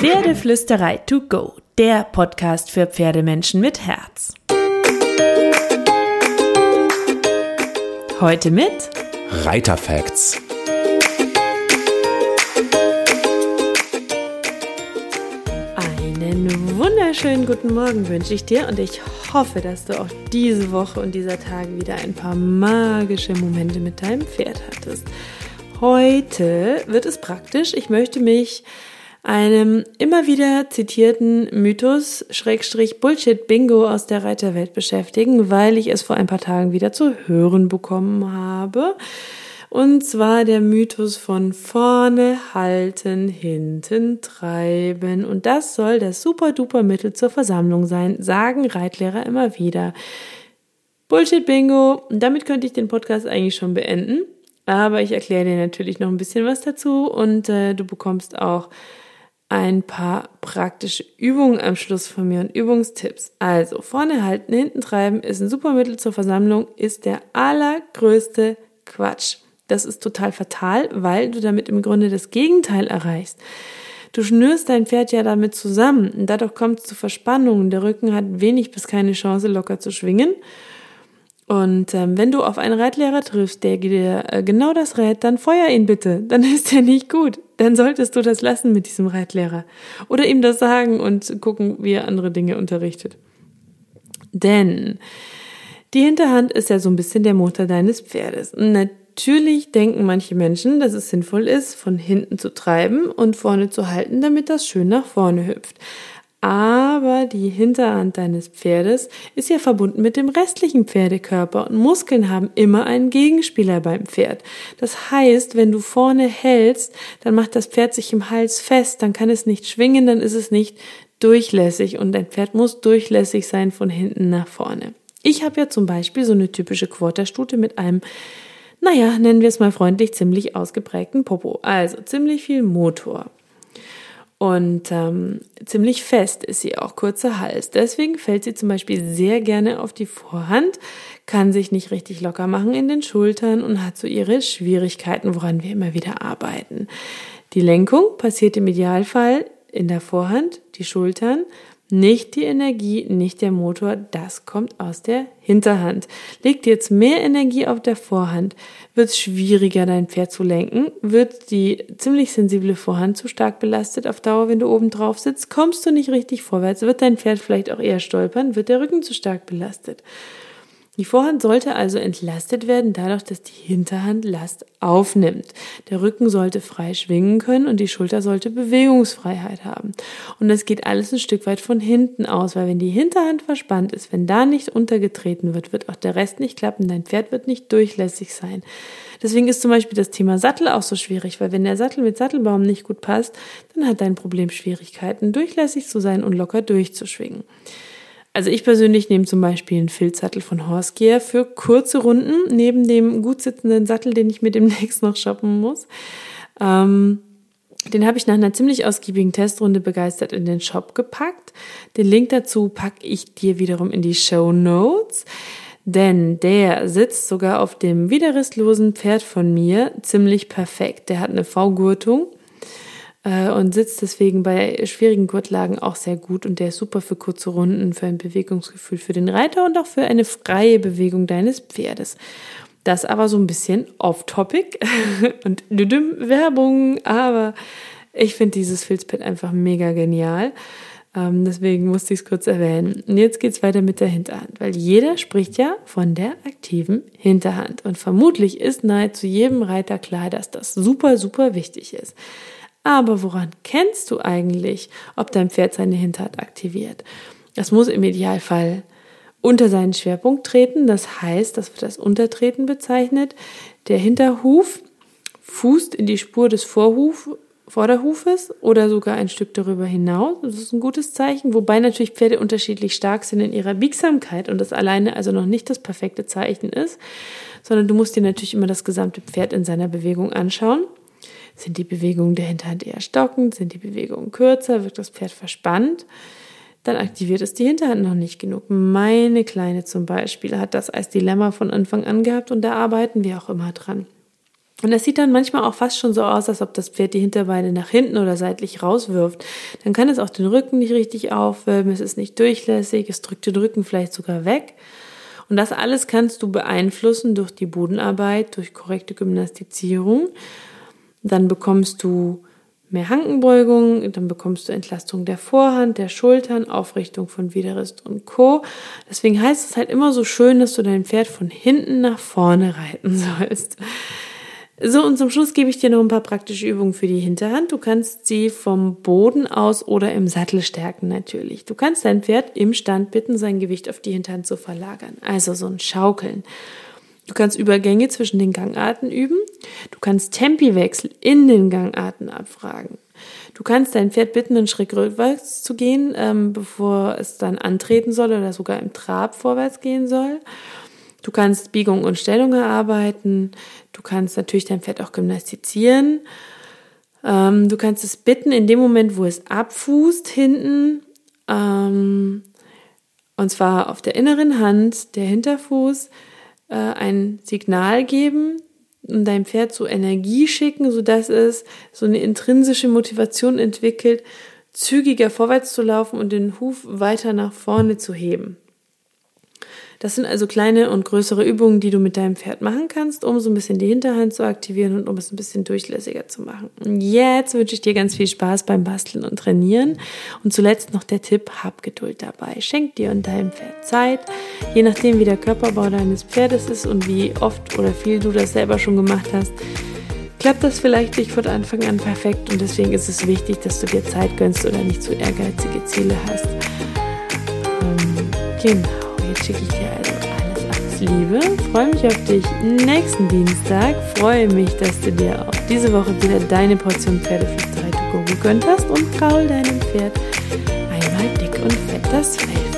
Pferdeflüsterei to go, der Podcast für Pferdemenschen mit Herz. Heute mit Reiterfacts. Einen wunderschönen guten Morgen wünsche ich dir und ich hoffe, dass du auch diese Woche und dieser Tage wieder ein paar magische Momente mit deinem Pferd hattest. Heute wird es praktisch. Ich möchte mich einem immer wieder zitierten Mythos Schrägstrich Bullshit Bingo aus der Reiterwelt beschäftigen, weil ich es vor ein paar Tagen wieder zu hören bekommen habe. Und zwar der Mythos von vorne halten, hinten treiben. Und das soll das super duper Mittel zur Versammlung sein, sagen Reitlehrer immer wieder. Bullshit Bingo. Damit könnte ich den Podcast eigentlich schon beenden. Aber ich erkläre dir natürlich noch ein bisschen was dazu und äh, du bekommst auch ein paar praktische Übungen am Schluss von mir und Übungstipps. Also vorne halten, hinten treiben ist ein super Mittel zur Versammlung, ist der allergrößte Quatsch. Das ist total fatal, weil du damit im Grunde das Gegenteil erreichst. Du schnürst dein Pferd ja damit zusammen und dadurch kommt es zu Verspannungen. Der Rücken hat wenig bis keine Chance, locker zu schwingen. Und ähm, wenn du auf einen Reitlehrer triffst, der dir äh, genau das rät, dann feuer ihn bitte. Dann ist er nicht gut. Dann solltest du das lassen mit diesem Reitlehrer. Oder ihm das sagen und gucken, wie er andere Dinge unterrichtet. Denn die Hinterhand ist ja so ein bisschen der Motor deines Pferdes. Natürlich denken manche Menschen, dass es sinnvoll ist, von hinten zu treiben und vorne zu halten, damit das schön nach vorne hüpft aber die Hinterhand deines Pferdes ist ja verbunden mit dem restlichen Pferdekörper und Muskeln haben immer einen Gegenspieler beim Pferd. Das heißt, wenn du vorne hältst, dann macht das Pferd sich im Hals fest, dann kann es nicht schwingen, dann ist es nicht durchlässig und dein Pferd muss durchlässig sein von hinten nach vorne. Ich habe ja zum Beispiel so eine typische Quarterstute mit einem naja, nennen wir es mal freundlich, ziemlich ausgeprägten Popo. Also ziemlich viel Motor. Und ähm, ziemlich fest ist sie auch, kurzer Hals. Deswegen fällt sie zum Beispiel sehr gerne auf die Vorhand, kann sich nicht richtig locker machen in den Schultern und hat so ihre Schwierigkeiten, woran wir immer wieder arbeiten. Die Lenkung passiert im Idealfall in der Vorhand, die Schultern nicht die Energie, nicht der Motor, das kommt aus der Hinterhand. Legt jetzt mehr Energie auf der Vorhand, wird es schwieriger, dein Pferd zu lenken, wird die ziemlich sensible Vorhand zu stark belastet auf Dauer, wenn du oben drauf sitzt, kommst du nicht richtig vorwärts, wird dein Pferd vielleicht auch eher stolpern, wird der Rücken zu stark belastet. Die Vorhand sollte also entlastet werden, dadurch, dass die Hinterhand Last aufnimmt. Der Rücken sollte frei schwingen können und die Schulter sollte Bewegungsfreiheit haben. Und das geht alles ein Stück weit von hinten aus, weil wenn die Hinterhand verspannt ist, wenn da nicht untergetreten wird, wird auch der Rest nicht klappen. Dein Pferd wird nicht durchlässig sein. Deswegen ist zum Beispiel das Thema Sattel auch so schwierig, weil wenn der Sattel mit Sattelbaum nicht gut passt, dann hat dein Problem Schwierigkeiten, durchlässig zu sein und locker durchzuschwingen. Also ich persönlich nehme zum Beispiel einen Filzsattel von Horse Gear für kurze Runden, neben dem gut sitzenden Sattel, den ich mir demnächst noch shoppen muss. Ähm, den habe ich nach einer ziemlich ausgiebigen Testrunde begeistert in den Shop gepackt. Den Link dazu packe ich dir wiederum in die Show Notes. Denn der sitzt sogar auf dem widerrisslosen Pferd von mir ziemlich perfekt. Der hat eine V-Gurtung äh, und sitzt deswegen bei schwierigen Gurtlagen auch sehr gut und der ist super für kurze Runden, für ein Bewegungsgefühl für den Reiter und auch für eine freie Bewegung deines Pferdes. Das aber so ein bisschen off-topic und Werbung, aber ich finde dieses Filzpad einfach mega genial. Ähm, deswegen musste ich es kurz erwähnen. Und jetzt geht's weiter mit der Hinterhand, weil jeder spricht ja von der aktiven Hinterhand. Und vermutlich ist nahezu jedem Reiter klar, dass das super, super wichtig ist. Aber woran kennst du eigentlich, ob dein Pferd seine Hinterhand aktiviert? Das muss im Idealfall unter seinen Schwerpunkt treten. Das heißt, das wird als Untertreten bezeichnet. Der Hinterhuf fußt in die Spur des Vorhuf, Vorderhufes oder sogar ein Stück darüber hinaus. Das ist ein gutes Zeichen, wobei natürlich Pferde unterschiedlich stark sind in ihrer Biegsamkeit und das alleine also noch nicht das perfekte Zeichen ist, sondern du musst dir natürlich immer das gesamte Pferd in seiner Bewegung anschauen. Sind die Bewegungen der Hinterhand eher stockend? Sind die Bewegungen kürzer? Wird das Pferd verspannt? Dann aktiviert es die Hinterhand noch nicht genug. Meine Kleine zum Beispiel hat das als Dilemma von Anfang an gehabt und da arbeiten wir auch immer dran. Und das sieht dann manchmal auch fast schon so aus, als ob das Pferd die Hinterbeine nach hinten oder seitlich rauswirft. Dann kann es auch den Rücken nicht richtig aufwölben, es ist nicht durchlässig, es drückt den Rücken vielleicht sogar weg. Und das alles kannst du beeinflussen durch die Bodenarbeit, durch korrekte Gymnastizierung. Dann bekommst du mehr Hankenbeugung, dann bekommst du Entlastung der Vorhand, der Schultern, Aufrichtung von Widerrist und Co. Deswegen heißt es halt immer so schön, dass du dein Pferd von hinten nach vorne reiten sollst. So, und zum Schluss gebe ich dir noch ein paar praktische Übungen für die Hinterhand. Du kannst sie vom Boden aus oder im Sattel stärken natürlich. Du kannst dein Pferd im Stand bitten, sein Gewicht auf die Hinterhand zu verlagern. Also so ein Schaukeln. Du kannst Übergänge zwischen den Gangarten üben. Du kannst Tempiwechsel in den Gangarten abfragen. Du kannst dein Pferd bitten, einen Schritt rückwärts zu gehen, ähm, bevor es dann antreten soll oder sogar im Trab vorwärts gehen soll. Du kannst Biegung und Stellung erarbeiten. Du kannst natürlich dein Pferd auch gymnastizieren. Ähm, du kannst es bitten, in dem Moment, wo es abfußt, hinten, ähm, und zwar auf der inneren Hand, der Hinterfuß, äh, ein Signal geben und dein Pferd so Energie schicken, sodass es so eine intrinsische Motivation entwickelt, zügiger vorwärts zu laufen und den Huf weiter nach vorne zu heben. Das sind also kleine und größere Übungen, die du mit deinem Pferd machen kannst, um so ein bisschen die Hinterhand zu aktivieren und um es ein bisschen durchlässiger zu machen. Jetzt wünsche ich dir ganz viel Spaß beim Basteln und Trainieren. Und zuletzt noch der Tipp, hab Geduld dabei. Schenk dir und deinem Pferd Zeit. Je nachdem, wie der Körperbau deines Pferdes ist und wie oft oder viel du das selber schon gemacht hast, klappt das vielleicht nicht von Anfang an perfekt und deswegen ist es wichtig, dass du dir Zeit gönnst oder nicht zu ehrgeizige Ziele hast. Ähm, genau schicke ich dir also alles, alles Liebe. Freue mich auf dich nächsten Dienstag. Freue mich, dass du dir auch diese Woche wieder deine Portion Pferdeflüsterei to go gegönnt hast und Paul deinem Pferd einmal dick und fett das Fell